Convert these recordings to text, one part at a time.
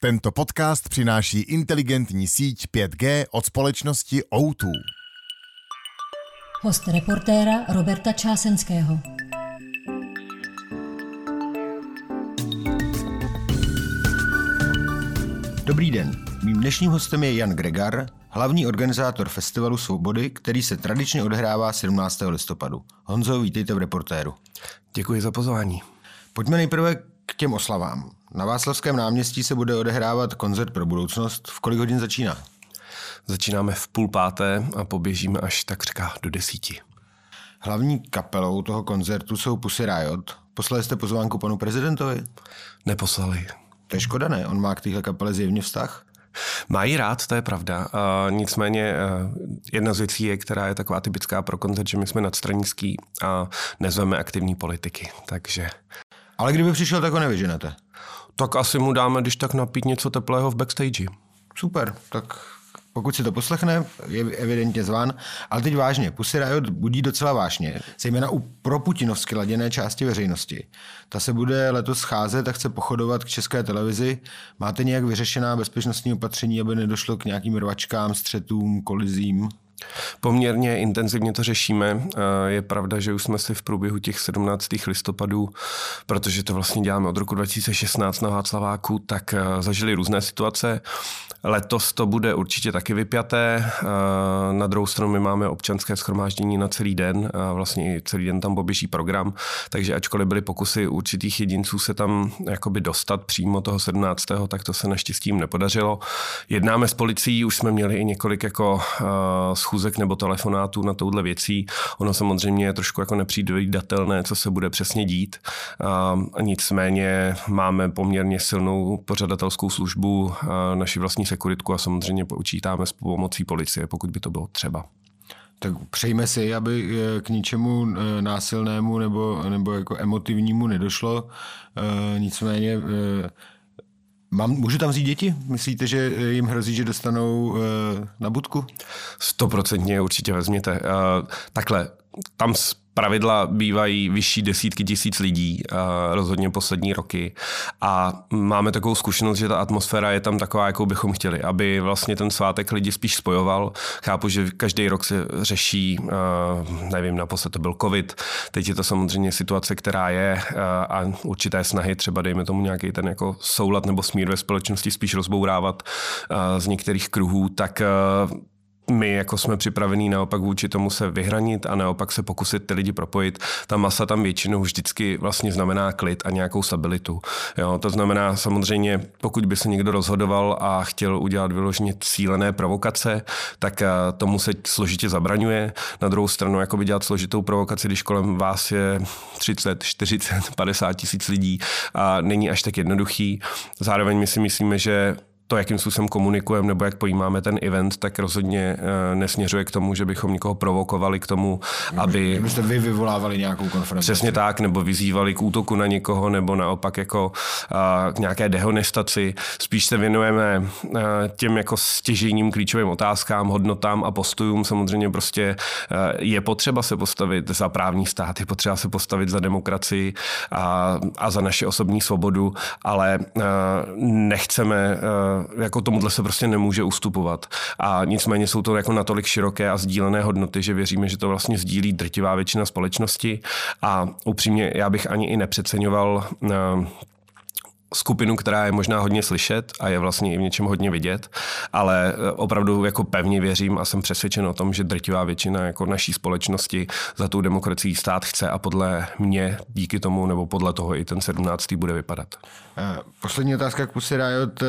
Tento podcast přináší inteligentní síť 5G od společnosti O2. Host reportéra Roberta Čásenského. Dobrý den. Mým dnešním hostem je Jan Gregar, hlavní organizátor Festivalu Svobody, který se tradičně odehrává 17. listopadu. Honzo, vítejte v reportéru. Děkuji za pozvání. Pojďme nejprve k těm oslavám. Na Václavském náměstí se bude odehrávat koncert pro budoucnost. V kolik hodin začíná? Začínáme v půl páté a poběžíme až takřka do desíti. Hlavní kapelou toho koncertu jsou Pussy Riot. Poslali jste pozvánku panu prezidentovi? Neposlali. To je škoda, ne? On má k téhle kapele zjevně vztah? Mají rád, to je pravda. Uh, nicméně uh, jedna z věcí je, která je taková typická pro koncert, že my jsme nadstranický a nezveme aktivní politiky, takže... Ale kdyby přišel, tak ho nevyženete. Tak asi mu dáme, když tak napít něco teplého v backstage. Super, tak pokud si to poslechne, je evidentně zván. Ale teď vážně, Pussy Riot budí docela vážně, zejména u proputinovsky laděné části veřejnosti. Ta se bude letos scházet a chce pochodovat k české televizi. Máte nějak vyřešená bezpečnostní opatření, aby nedošlo k nějakým rvačkám, střetům, kolizím? Poměrně intenzivně to řešíme. Je pravda, že už jsme si v průběhu těch 17. listopadů, protože to vlastně děláme od roku 2016 na Václaváku, tak eh, zažili různé situace. Letos to bude určitě taky vypjaté. Eh, na druhou stranu my máme občanské schromáždění na celý den vlastně i celý den tam poběží program, takže ačkoliv byly pokusy určitých jedinců se tam jakoby dostat přímo toho 17. tak to se naštěstí nepodařilo. Jednáme s policií, už jsme měli i několik jako eh, schůzek nebo telefonátů na touhle věcí. Ono samozřejmě je trošku jako nepředvídatelné, co se bude přesně dít. A nicméně máme poměrně silnou pořadatelskou službu, naši vlastní sekuritku a samozřejmě počítáme s pomocí policie, pokud by to bylo třeba. Tak přejme si, aby eh, k ničemu eh, násilnému nebo, nebo jako emotivnímu nedošlo. Eh, nicméně Mám, můžu tam vzít děti? Myslíte, že jim hrozí, že dostanou uh, na budku? Stoprocentně určitě vezměte. Uh, takhle, tam pravidla bývají vyšší desítky tisíc lidí, rozhodně poslední roky. A máme takovou zkušenost, že ta atmosféra je tam taková, jakou bychom chtěli, aby vlastně ten svátek lidi spíš spojoval. Chápu, že každý rok se řeší, nevím, naposled to byl covid, teď je to samozřejmě situace, která je a určité snahy, třeba dejme tomu nějaký ten jako soulad nebo smír ve společnosti spíš rozbourávat z některých kruhů, tak my jako jsme připravení naopak vůči tomu se vyhranit a naopak se pokusit ty lidi propojit. Ta masa tam většinou vždycky vlastně znamená klid a nějakou stabilitu. Jo, to znamená samozřejmě, pokud by se někdo rozhodoval a chtěl udělat vyloženě cílené provokace, tak eh, tomu se složitě zabraňuje. Na druhou stranu, jako by dělat složitou provokaci, když kolem vás je 30, 40, 50 tisíc lidí a není až tak jednoduchý. Zároveň my si myslíme, že to, jakým způsobem komunikujeme nebo jak pojímáme ten event, tak rozhodně uh, nesměřuje k tomu, že bychom někoho provokovali k tomu, aby... Byste vy vyvolávali nějakou konfrontaci. Přesně tak, nebo vyzývali k útoku na někoho, nebo naopak jako uh, k nějaké dehonestaci. Spíš se věnujeme uh, těm jako stěžením klíčovým otázkám, hodnotám a postojům. Samozřejmě prostě je potřeba se postavit za právní stát, je potřeba se postavit za demokracii a, a za naši osobní svobodu, ale nechceme jako tomuhle se prostě nemůže ustupovat. A nicméně jsou to jako natolik široké a sdílené hodnoty, že věříme, že to vlastně sdílí drtivá většina společnosti. A upřímně já bych ani i nepřeceňoval uh, skupinu, která je možná hodně slyšet a je vlastně i v něčem hodně vidět, ale eh, opravdu jako pevně věřím a jsem přesvědčen o tom, že drtivá většina jako naší společnosti za tu demokracii stát chce a podle mě díky tomu nebo podle toho i ten 17. bude vypadat. Poslední otázka k Pussy Riot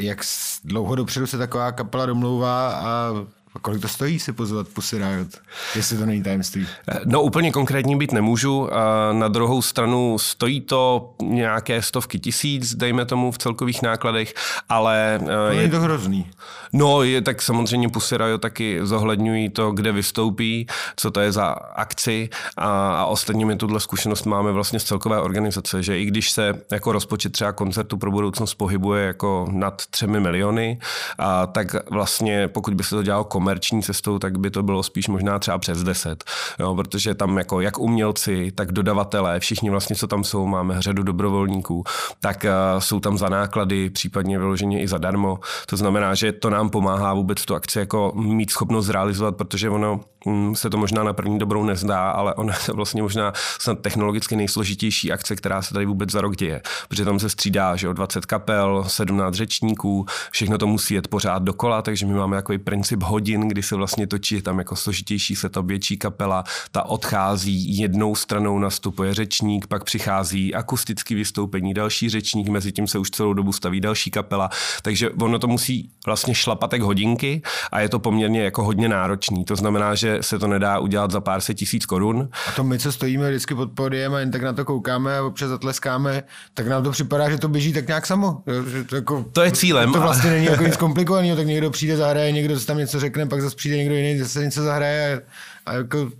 jak dlouho dopředu se taková kapela domlouvá a a kolik to stojí si pozvat Pussy Riot, jestli to není tajemství? No úplně konkrétní být nemůžu. Na druhou stranu stojí to nějaké stovky tisíc, dejme tomu v celkových nákladech, ale... To je to hrozný. No, je tak samozřejmě Pussy Riot taky zohledňují to, kde vystoupí, co to je za akci a, a ostatně my tuhle zkušenost máme vlastně z celkové organizace, že i když se jako rozpočet třeba koncertu pro budoucnost pohybuje jako nad třemi miliony, a tak vlastně pokud by se to dělalo komerční cestou, tak by to bylo spíš možná třeba přes 10, jo, protože tam jako jak umělci, tak dodavatelé, všichni vlastně, co tam jsou, máme řadu dobrovolníků, tak uh, jsou tam za náklady, případně vyloženě i zadarmo. To znamená, že to nám pomáhá vůbec tu akci jako mít schopnost zrealizovat, protože ono hm, se to možná na první dobrou nezdá, ale ona je vlastně možná snad technologicky nejsložitější akce, která se tady vůbec za rok děje. Protože tam se střídá, že o 20 kapel, 17 řečníků, všechno to musí jet pořád dokola, takže my máme takový princip hodin, kdy se vlastně točí je tam jako složitější se to větší kapela, ta odchází jednou stranou nastupuje řečník, pak přichází akustický vystoupení, další řečník, mezi tím se už celou dobu staví další kapela, takže ono to musí vlastně šlapatek hodinky a je to poměrně jako hodně náročný. To znamená, že se to nedá udělat za pár set tisíc korun. A to my, co stojíme vždycky pod podiem a jen tak na to koukáme a občas zatleskáme, tak nám to připadá, že to běží tak nějak samo. Že to, jako, to je cílem. To, vlastně není jako nic komplikovaného, tak někdo přijde, zahraje, někdo tam něco řekne, pak zase přijde někdo jiný, zase něco zahraje a, a jako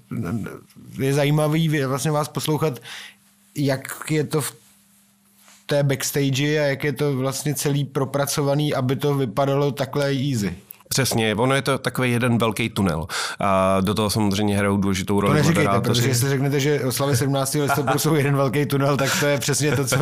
je zajímavý vlastně vás poslouchat, jak je to v té backstage a jak je to vlastně celý propracovaný, aby to vypadalo takhle easy. Přesně, ono je to takový jeden velký tunel. A do toho samozřejmě hrajou důležitou roli. To neříkejte, protože jestli řeknete, že oslavy 17. listopadu jsou jeden velký tunel, tak to je přesně to, co,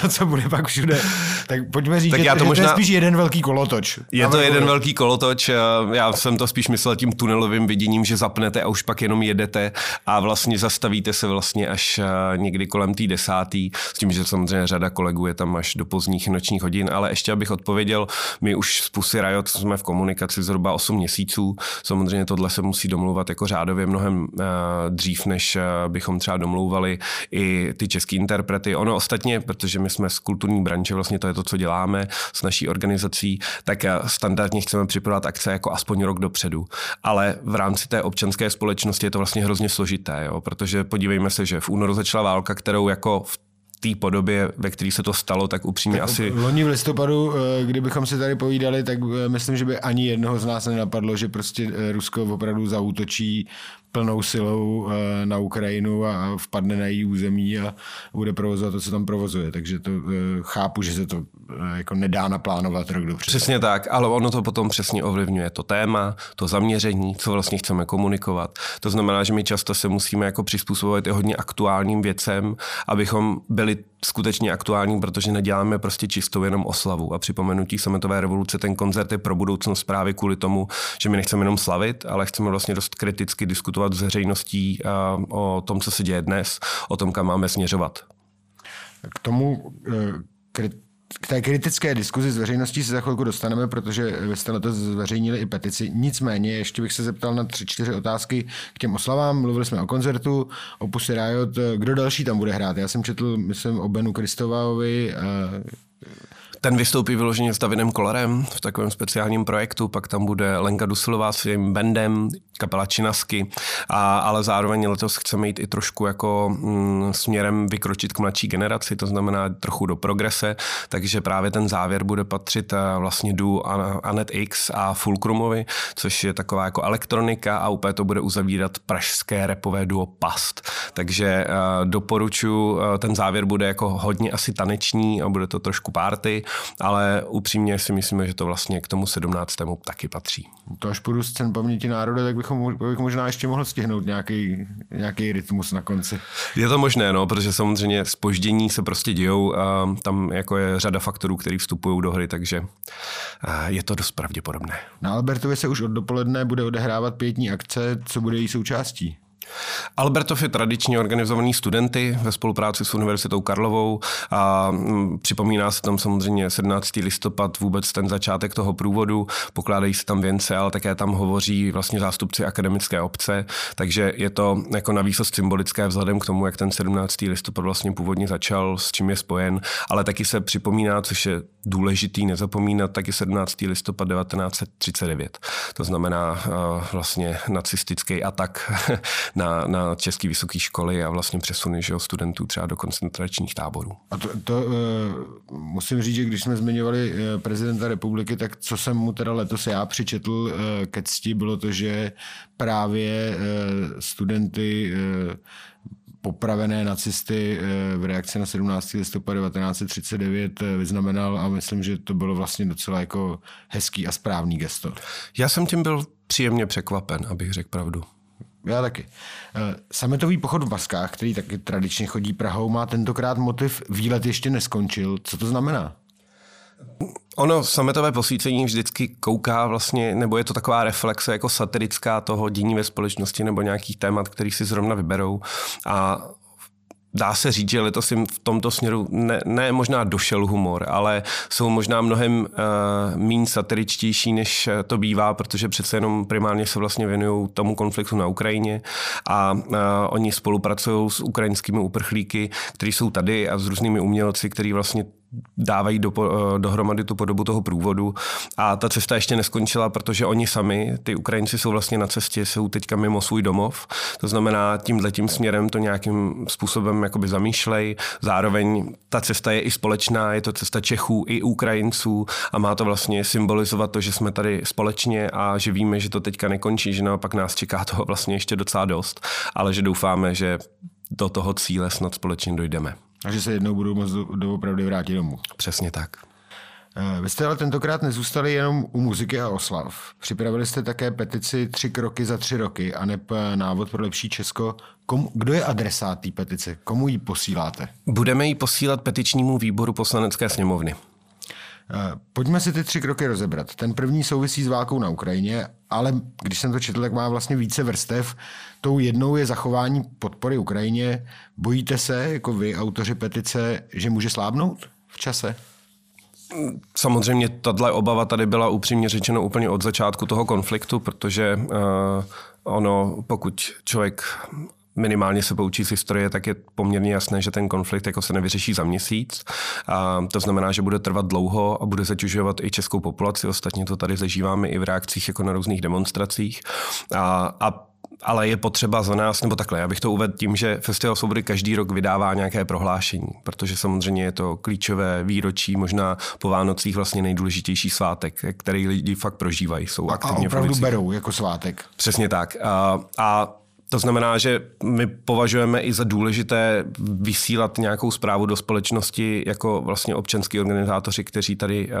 to, co bude pak všude. Tak pojďme říct, tak že, já to, možná... to je spíš jeden velký kolotoč. Je to jeden velký kolotoč. Já jsem to spíš myslel tím tunelovým viděním, že zapnete a už pak jenom jedete a vlastně zastavíte se vlastně až někdy kolem té desátý, s tím, že samozřejmě řada kolegů je tam až do pozdních nočních hodin, ale ještě abych odpověděl, my už z Pusy Riot jsme v komunikaci komunikaci zhruba 8 měsíců. Samozřejmě tohle se musí domlouvat jako řádově mnohem uh, dřív, než uh, bychom třeba domlouvali i ty český interprety. Ono ostatně, protože my jsme z kulturní branže, vlastně to je to, co děláme s naší organizací, tak uh, standardně chceme připravovat akce jako aspoň rok dopředu. Ale v rámci té občanské společnosti je to vlastně hrozně složité, jo? protože podívejme se, že v únoru začala válka, kterou jako v té podobě, ve které se to stalo, tak upřímně tak asi... Loni v listopadu, eh, kdybychom si tady povídali, tak eh, myslím, že by ani jednoho z nás nenapadlo, že prostě eh, Rusko opravdu zautočí plnou silou eh, na Ukrajinu a vpadne na její území a bude provozovat to, co tam provozuje. Takže to eh, chápu, že se to eh, jako nedá naplánovat rok dopředu. Přesně tak, ale ono to potom přesně ovlivňuje to téma, to zaměření, co vlastně chceme komunikovat. To znamená, že my často se musíme jako přizpůsobovat i hodně aktuálním věcem, abychom byli skutečně aktuální, protože neděláme prostě čistou jenom oslavu a připomenutí sametové revoluce. Ten koncert je pro budoucnost právě kvůli tomu, že my nechceme jenom slavit, ale chceme vlastně dost kriticky diskutovat s veřejností o tom, co se děje dnes, o tom, kam máme směřovat. K tomu eh, k té kritické diskuzi s veřejností se za chvilku dostaneme, protože vy jste letos zveřejnili i petici. Nicméně ještě bych se zeptal na tři, čtyři otázky k těm oslavám. Mluvili jsme o koncertu, o Pussy Riot. Kdo další tam bude hrát? Já jsem četl, myslím, o Benu Kristovávovi, ten vystoupí vyloženě s Davidem Kolarem v takovém speciálním projektu, pak tam bude Lenka Dusilová s svým bandem, kapela Činasky, a, ale zároveň letos chceme jít i trošku jako mm, směrem vykročit k mladší generaci, to znamená trochu do progrese, takže právě ten závěr bude patřit eh, vlastně du Anet X a Fulcrumovi, což je taková jako elektronika a úplně to bude uzavírat pražské repové duo Past. Takže uh, doporučuji, uh, ten závěr bude jako hodně asi taneční a bude to trošku party, ale upřímně si myslíme, že to vlastně k tomu 17. taky patří. To až půjdu scén paměti národa, tak bychom, bych možná ještě mohl stihnout nějaký, nějaký rytmus na konci. Je to možné, no, protože samozřejmě spoždění se prostě dějou a tam jako je řada faktorů, které vstupují do hry, takže je to dost pravděpodobné. Na Albertově se už od dopoledne bude odehrávat pětní akce, co bude její součástí? Albertov je tradičně organizovaný studenty ve spolupráci s Univerzitou Karlovou a mm, připomíná se tam samozřejmě 17. listopad vůbec ten začátek toho průvodu, pokládají se tam věnce, ale také tam hovoří vlastně zástupci akademické obce, takže je to jako na výsost symbolické vzhledem k tomu, jak ten 17. listopad vlastně původně začal, s čím je spojen, ale taky se připomíná, což je důležitý nezapomínat, taky 17. listopad 1939. To znamená uh, vlastně nacistický atak na, na české vysoké školy a vlastně přesuny že, studentů třeba do koncentračních táborů. A to, to uh, musím říct, že když jsme zmiňovali uh, prezidenta republiky, tak co jsem mu teda letos já přičetl uh, ke cti, bylo to, že právě uh, studenty uh, popravené nacisty v reakci na 17. listopad 1939 eh, vyznamenal a myslím, že to bylo vlastně docela jako hezký a správný gesto. Já jsem tím byl příjemně překvapen, abych řekl pravdu. Já taky. Sametový pochod v Baskách, který taky tradičně chodí Prahou, má tentokrát motiv výlet ještě neskončil. Co to znamená? Ono sametové posvícení vždycky kouká vlastně, nebo je to taková reflexe jako satirická toho dění ve společnosti nebo nějakých témat, který si zrovna vyberou. A dá se říct, že letos jim v tomto směru ne, ne možná došel humor, ale jsou možná mnohem uh, méně satiričtější, než to bývá, protože přece jenom primárně se vlastně věnují tomu konfliktu na Ukrajině a uh, oni spolupracují s ukrajinskými uprchlíky, kteří jsou tady a s různými umělci, kteří vlastně dávají do, eh, dohromady tu podobu toho průvodu. A ta cesta ještě neskončila, protože oni sami, ty Ukrajinci jsou vlastně na cestě, jsou teďka mimo svůj domov. To znamená, tímhle tím směrem to nějakým způsobem jakoby zamýšlej. Zároveň ta cesta je i společná, je to cesta Čechů i Ukrajinců a má to vlastně symbolizovat to, že jsme tady společně a že víme, že to teďka nekončí, že naopak nás čeká toho vlastně ještě docela dost, ale že doufáme, že do toho cíle snad společně dojdeme. A že se jednou budou moct doopravdy vrátit domů. Přesně tak. Eh, vy jste ale tentokrát nezůstali jenom u muziky a oslav. Připravili jste také petici Tři kroky za tři roky a neb eh, návod pro lepší Česko. Komu, kdo je adresát té petice? Komu ji posíláte? Budeme ji posílat petičnímu výboru poslanecké sněmovny. Eh, pojďme si ty tři kroky rozebrat. Ten první souvisí s válkou na Ukrajině, ale když jsem to četl, tak má vlastně více vrstev. Tou jednou je zachování podpory Ukrajině. Bojíte se, jako vy, autoři petice, že může slábnout v čase? Samozřejmě tato obava tady byla upřímně řečeno úplně od začátku toho konfliktu, protože uh, ono, pokud člověk minimálně se poučí z historie, tak je poměrně jasné, že ten konflikt jako se nevyřeší za měsíc. A to znamená, že bude trvat dlouho a bude zaťužovat i českou populaci. Ostatně to tady zažíváme i v reakcích jako na různých demonstracích. A, a ale je potřeba za nás, nebo takhle, já bych to uvedl tím, že Festival svobody každý rok vydává nějaké prohlášení, protože samozřejmě je to klíčové výročí, možná po Vánocích vlastně nejdůležitější svátek, který lidi fakt prožívají. Jsou a, a opravdu berou jako svátek. Přesně tak. A, a to znamená, že my považujeme i za důležité vysílat nějakou zprávu do společnosti jako vlastně občanský organizátoři, kteří tady eh,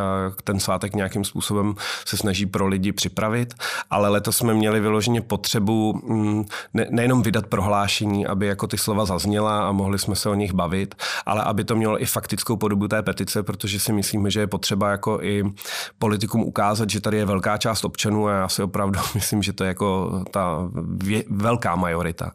ten svátek nějakým způsobem se snaží pro lidi připravit, ale letos jsme měli vyloženě potřebu mm, ne, nejenom vydat prohlášení, aby jako ty slova zazněla a mohli jsme se o nich bavit, ale aby to mělo i faktickou podobu té petice, protože si myslíme, že je potřeba jako i politikům ukázat, že tady je velká část občanů a já si opravdu myslím, že to je jako ta vě, velká majorita,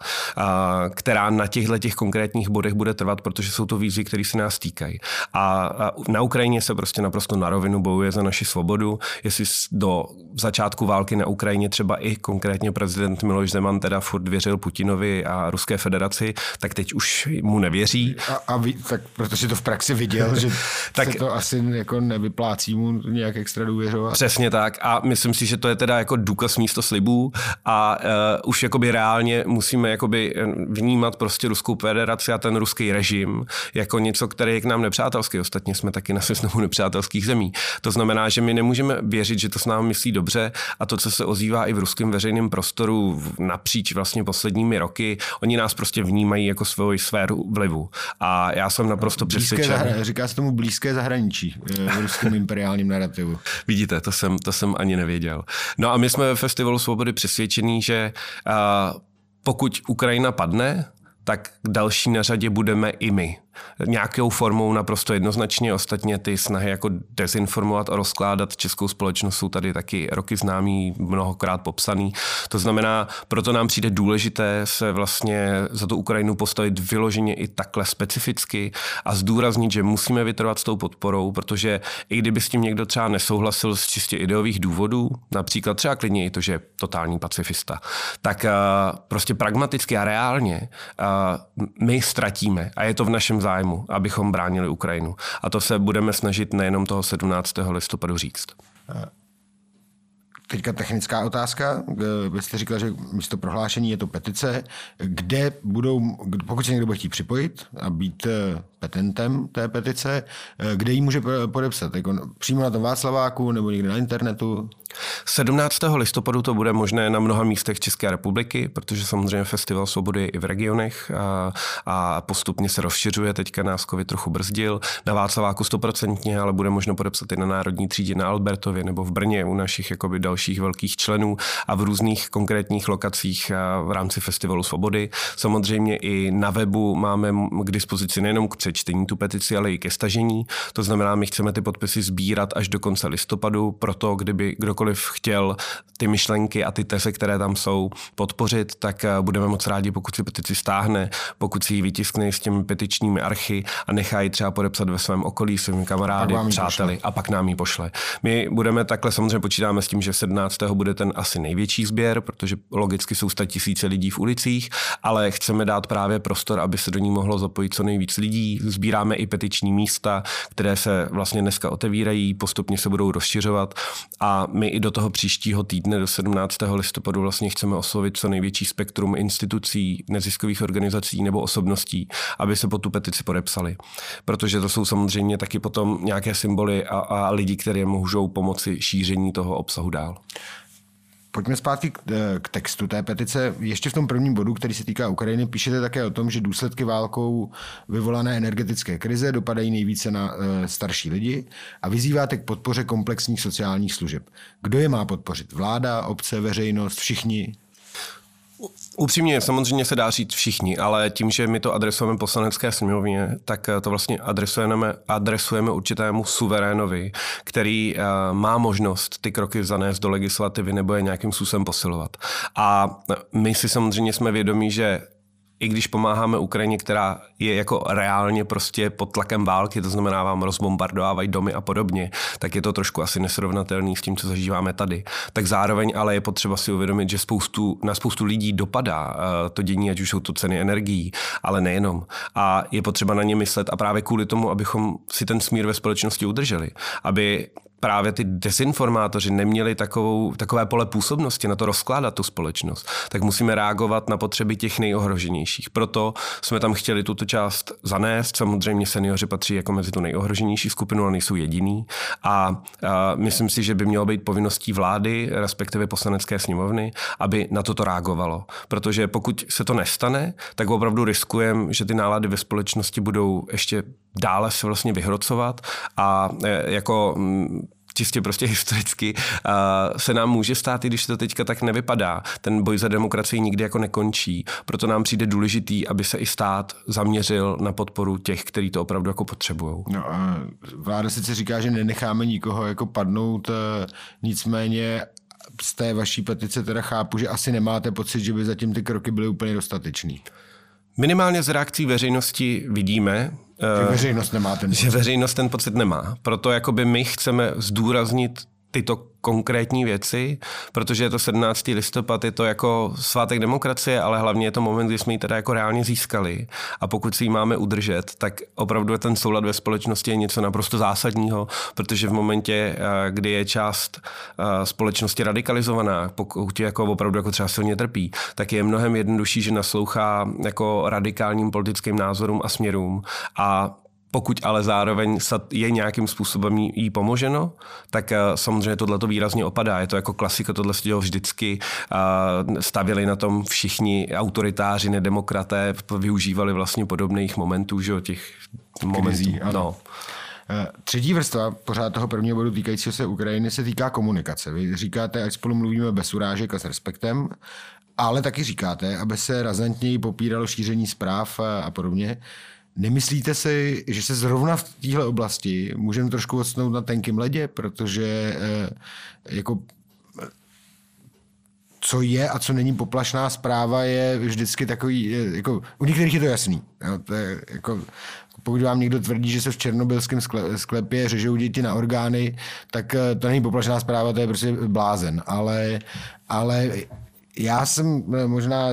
která na těchto těch konkrétních bodech bude trvat, protože jsou to výzvy, které se nás týkají. A na Ukrajině se prostě naprosto na rovinu bojuje za naši svobodu. Jestli do začátku války na Ukrajině třeba i konkrétně prezident Miloš Zeman teda furt věřil Putinovi a Ruské federaci, tak teď už mu nevěří. A, a ví, tak protože to v praxi viděl, že tak, se to asi jako nevyplácí mu nějak extra důvěřovat. Přesně tak a myslím si, že to je teda jako důkaz místo slibů a uh, už jakoby reálně vlastně musíme jakoby eh, vnímat prostě Ruskou federaci a ten ruský režim jako něco, které je k nám nepřátelský. Ostatně jsme taky na seznamu nepřátelských zemí. To znamená, že my nemůžeme věřit, že to s námi myslí dobře a to, co se ozývá i v ruském veřejném prostoru napříč vlastně posledními roky, oni nás prostě vnímají jako svou sféru vlivu. A já jsem naprosto přesvědčen. Zahra- říká se tomu blízké zahraničí eh, v ruském imperiálním narrativu. Vidíte, to jsem, to jsem ani nevěděl. No a my jsme ve Festivalu svobody přesvědčení, že uh, pokud Ukrajina padne, tak další na řadě budeme i my nějakou formou naprosto jednoznačně. Ostatně ty snahy jako dezinformovat a rozkládat českou společnost jsou tady taky roky známý, mnohokrát popsaný. To znamená, proto nám přijde důležité se vlastně za tu Ukrajinu postavit vyloženě i takhle specificky a zdůraznit, že musíme vytrvat s tou podporou, protože i kdyby s tím někdo třeba nesouhlasil z čistě ideových důvodů, například třeba klidně i to, že je totální pacifista, tak prostě pragmaticky a reálně my ztratíme a je to v našem zájmu, abychom bránili Ukrajinu. A to se budeme snažit nejenom toho 17. listopadu říct. Teďka technická otázka. Vy jste říkal, že místo prohlášení je to petice. Kde budou, pokud se někdo bude chtít připojit a být eh, petentem té petice, eh, kde ji může podepsat? Jako přímo na tom Václaváku nebo někde na internetu? 17. listopadu to bude možné na mnoha místech České republiky, protože samozřejmě Festival svobody je i v regionech a, a postupně se rozšiřuje. Teďka nás COVID trochu brzdil. Na Václaváku stoprocentně, ale bude možno podepsat i na Národní třídě na Albertově nebo v Brně u našich jakoby dalších velkých členů a v různých konkrétních lokacích v rámci Festivalu svobody. Samozřejmě i na webu máme k dispozici nejenom k přečtení tu petici, ale i ke stažení. To znamená, my chceme ty podpisy sbírat až do konce listopadu, proto kdyby kdokoliv chtěl ty myšlenky a ty teze, které tam jsou, podpořit, tak eh, budeme moc rádi, pokud si petici stáhne, pokud si ji vytiskne s těmi petičními archy a nechá ji třeba podepsat ve svém okolí, svými kamarády, přáteli a pak nám ji pošle. My budeme takhle, samozřejmě počítáme s tím, že 17. bude ten asi největší sběr, protože logicky jsou tisíce lidí v ulicích, ale chceme dát právě prostor, aby se do ní mohlo zapojit co nejvíc lidí. Sbíráme i petiční místa, které se vlastně dneska otevírají, postupně se budou rozšiřovat a my i do toho příštího týdne, do 17. listopadu, vlastně chceme oslovit co největší spektrum institucí, neziskových organizací nebo osobností, aby se po tu petici podepsali. Protože to jsou samozřejmě taky potom nějaké symboly a, a lidi, které můžou pomoci šíření toho obsahu dál. Pojďme zpátky k, eh, k textu té petice. Ještě v tom prvním bodu, který se týká Ukrajiny, píšete také o tom, že důsledky válkou vyvolané energetické krize dopadají nejvíce na e, starší lidi a vyzýváte k podpoře komplexních sociálních služeb. Kdo je má podpořit? Vláda, obce, veřejnost, všichni? Upřímně, samozřejmě se dá říct všichni, ale tím, že my to adresujeme poslanecké sněmovně, tak to vlastně adresujeme, adresujeme určitému suverénovi, který uh, má možnost ty kroky zanést do legislativy nebo je nějakým způsobem posilovat. A my si samozřejmě jsme vědomí, že i když pomáháme Ukrajině, která je jako reálně prostě pod tlakem války, to znamená vám rozbombardovávají domy a podobně, tak je to trošku asi nesrovnatelný s tím, co zažíváme tady. Tak zároveň ale je potřeba si uvědomit, že spoustu, na spoustu lidí dopadá uh, to dění, ať už jsou to ceny energií, ale nejenom. A je potřeba na ně myslet a právě kvůli tomu, abychom si ten smír ve společnosti udrželi, aby právě ty desinformátoři neměli takovou, takové pole působnosti na to rozkládat tu společnost, tak musíme reagovat na potřeby těch nejohroženějších. Proto jsme tam chtěli tuto část zanést. Samozřejmě seniori patří jako mezi tu nejohroženější skupinu, ale nejsou jediný. A, a myslím si, že by mělo být povinností vlády, respektive poslanecké sněmovny, aby na toto reagovalo. Protože pokud se to nestane, tak opravdu riskujeme, že ty nálady ve společnosti budou ještě dále se vlastně vyhrocovat a e, jako čistě prostě historicky se nám může stát, i když to teďka tak nevypadá. Ten boj za demokracii nikdy jako nekončí. Proto nám přijde důležitý, aby se i stát zaměřil na podporu těch, kteří to opravdu jako potřebují. No a vláda sice říká, že nenecháme nikoho jako padnout, e, nicméně z té vaší petice teda chápu, že asi nemáte pocit, že by zatím ty kroky byly úplně dostatečný. Minimálně z reakcí veřejnosti vidíme, že veřejnost nemá ten pocit. Že veřejnost ten pocit nemá. Proto jakoby my chceme zdůraznit tyto konkrétní věci, protože je to 17. listopad, je to jako svátek demokracie, ale hlavně je to moment, kdy jsme ji teda jako reálně získali. A pokud si ji máme udržet, tak opravdu ten soulad ve společnosti je něco naprosto zásadního, protože v momentě, eh, kdy je část eh, společnosti radikalizovaná, pokud jako opravdu jako třeba silně trpí, tak je mnohem jednodušší, že naslouchá jako radikálním politickým názorům a směrům a pokud ale zároveň je nějakým způsobem jí pomoženo, tak eh, samozřejmě tohle to výrazně opadá. Je to jako klasika, tohle se dělo vždycky. Stavili na tom všichni autoritáři, nedemokraté, využívali vlastně podobných momentů, že těch momentů. Krizí, no. Eh, třetí vrstva pořád toho prvního bodu týkajícího se Ukrajiny se týká komunikace. Vy říkáte, ať spolu mluvíme bez urážek a s respektem, ale taky říkáte, aby se razantněji popíralo šíření zpráv a podobně. Nemyslíte si, že se zrovna v téhle oblasti můžeme trošku odstnout na tenkým ledě, protože eh, jako co je a co není poplašná zpráva, je vždycky takový, jako, u některých je to jasný. Jo, to je, jako, pokud vám někdo tvrdí, že se v černobylském sklepě řežou děti na orgány, tak eh, to není poplašná zpráva, to je prostě blázen. Ale, ale já jsem eh, možná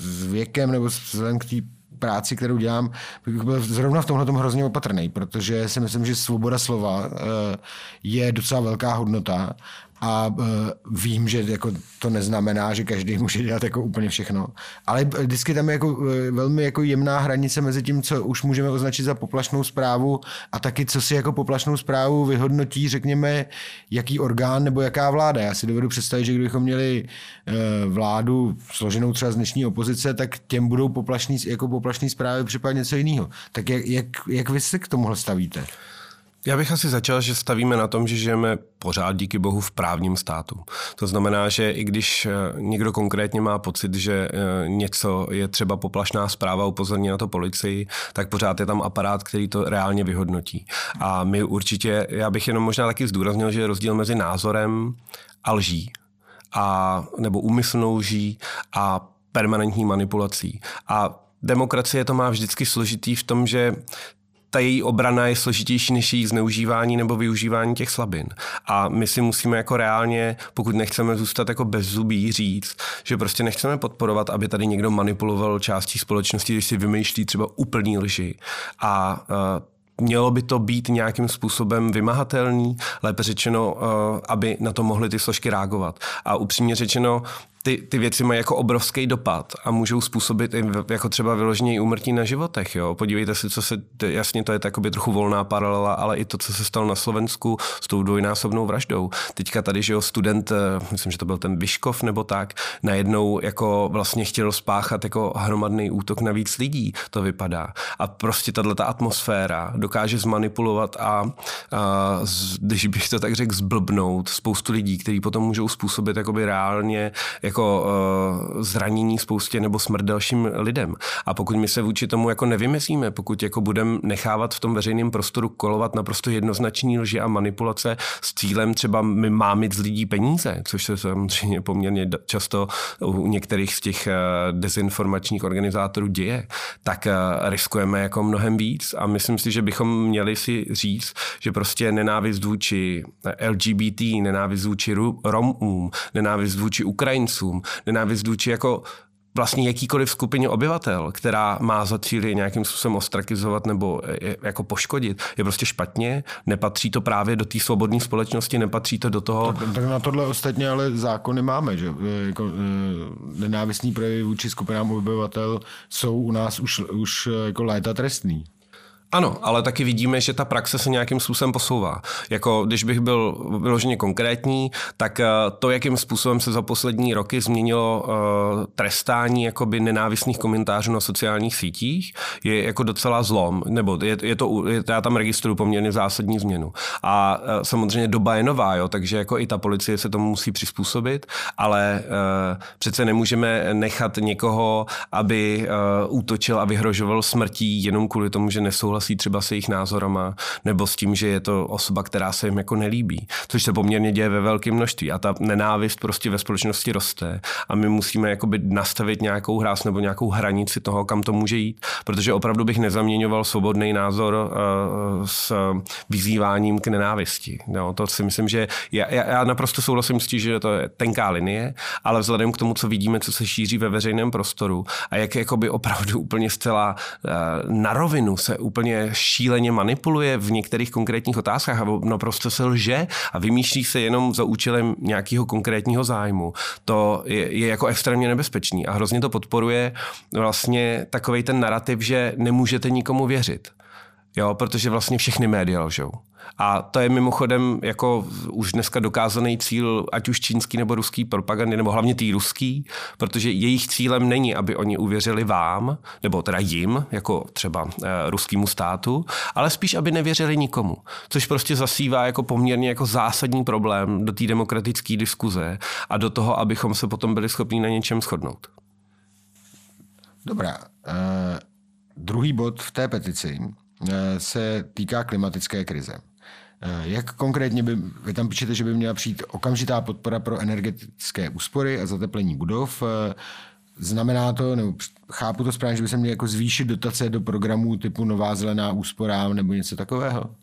s věkem nebo vzhledem k té práci, kterou dělám, bych byl zrovna v tomhle hrozně opatrný, protože si myslím, že svoboda slova eh, je docela velká hodnota a uh, vím, že jako to neznamená, že každý může dělat jako úplně všechno. Ale vždycky tam je jako, uh, velmi jako jemná hranice mezi tím, co už můžeme označit za poplašnou zprávu a taky, co si jako poplašnou zprávu vyhodnotí, řekněme, jaký orgán nebo jaká vláda. Já si dovedu představit, že kdybychom měli uh, vládu složenou třeba z dnešní opozice, tak těm budou poplašný, jako poplašný zprávy případně něco jiného. Tak jak, jak, jak vy se k tomuhle stavíte? Já bych asi začal, že stavíme na tom, že žijeme pořád díky bohu v právním státu. To znamená, že i když eh, někdo konkrétně má pocit, že eh, něco je třeba poplašná zpráva, upozorní na to policii, tak pořád je tam aparát, který to reálně vyhodnotí. A my určitě, já bych jenom možná taky zdůraznil, že je rozdíl mezi názorem a lží. A, nebo úmyslnou lží a permanentní manipulací. A demokracie to má vždycky složitý v tom, že ta její obrana je složitější než její zneužívání nebo využívání těch slabin. A my si musíme jako reálně, pokud nechceme zůstat jako bez zubí, říct, že prostě nechceme podporovat, aby tady někdo manipuloval částí společnosti, když si vymýšlí třeba úplný lži. A mělo by to být nějakým způsobem vymahatelný, lépe řečeno, aby na to mohly ty složky reagovat. A upřímně řečeno, ty, ty věci mají jako obrovský dopad a můžou způsobit i jako třeba vyloženě úmrtí na životech. Jo? Podívejte se, co se, jasně to je takoby trochu volná paralela, ale i to, co se stalo na Slovensku s tou dvojnásobnou vraždou. Teďka tady, že jo, student, eh, myslím, že to byl ten Vyškov nebo tak, najednou jako vlastně chtěl spáchat jako hromadný útok na víc lidí, to vypadá. A prostě tahle ta atmosféra dokáže zmanipulovat a, a když bych to tak řekl, zblbnout spoustu lidí, kteří potom můžou způsobit jakoby reálně jako jako uh, zranění spoustě nebo smrt dalším lidem. A pokud my se vůči tomu jako nevymezíme, pokud jako budeme nechávat v tom veřejném prostoru kolovat naprosto jednoznačný lži a manipulace s cílem třeba my máme z lidí peníze, což se samozřejmě poměrně často u některých z těch uh, dezinformačních organizátorů děje, tak uh, riskujeme jako mnohem víc a myslím si, že bychom měli si říct, že prostě nenávist vůči LGBT, nenávist vůči Romům, nenávist vůči Ukrajincům, cizincům, nenávist vůči jako vlastně jakýkoliv skupině obyvatel, která má za cíl je nějakým způsobem ostrakizovat nebo jako poškodit, je prostě špatně. Nepatří to právě do té svobodné společnosti, nepatří to do toho. Tak, tak na tohle ostatně ale zákony máme, že jako, e, nenávistní projevy vůči skupinám obyvatel jsou u nás už, už e, jako léta trestný. Ano, ale taky vidíme, že ta praxe se nějakým způsobem posouvá. Jako když bych byl vyloženě konkrétní, tak eh, to, jakým způsobem se za poslední roky změnilo uh, trestání jakoby nenávistných komentářů na sociálních sítích, je jako docela zlom. Nebo je, je to, je, já tam registruju poměrně zásadní změnu. A uh, samozřejmě doba je nová, jo, takže jako i ta policie se tomu musí přizpůsobit, ale uh, přece nemůžeme nechat někoho, aby uh, útočil a vyhrožoval smrtí jenom kvůli tomu, že nesouhlasí nesouhlasí třeba se jejich názorama, nebo s tím, že je to osoba, která se jim jako nelíbí. Což se poměrně děje ve velkém množství. A ta nenávist prostě ve společnosti roste. A my musíme jakoby nastavit nějakou hráz nebo nějakou hranici toho, kam to může jít. Protože opravdu bych nezaměňoval svobodný názor uh, s vyzýváním k nenávisti. No, to si myslím, že já, já naprosto souhlasím s tím, že to je tenká linie, ale vzhledem k tomu, co vidíme, co se šíří ve veřejném prostoru a jak jakoby opravdu úplně zcela uh, na rovinu se úplně úplně šíleně manipuluje v některých konkrétních otázkách a naprosto se lže a vymýšlí se jenom za účelem nějakého konkrétního zájmu. To je, je jako extrémně nebezpečný a hrozně to podporuje vlastně takový ten narrativ, že nemůžete nikomu věřit. Jo, protože vlastně všechny média lžou. A to je mimochodem jako už dneska dokázaný cíl, ať už čínský nebo ruský propagandy, nebo hlavně tý ruský, protože jejich cílem není, aby oni uvěřili vám, nebo teda jim, jako třeba e, ruskému státu, ale spíš, aby nevěřili nikomu. Což prostě zasívá jako poměrně jako zásadní problém do té demokratické diskuze a do toho, abychom se potom byli schopni na něčem shodnout. Dobrá. Uh, druhý bod v té petici se týká klimatické krize. Eh, jak konkrétně by, vy tam píšete, že by měla přijít okamžitá podpora pro energetické úspory a zateplení budov. Eh, znamená to, nebo chápu to správně, že by se měly jako zvýšit dotace do programů typu Nová zelená úsporám nebo něco takového?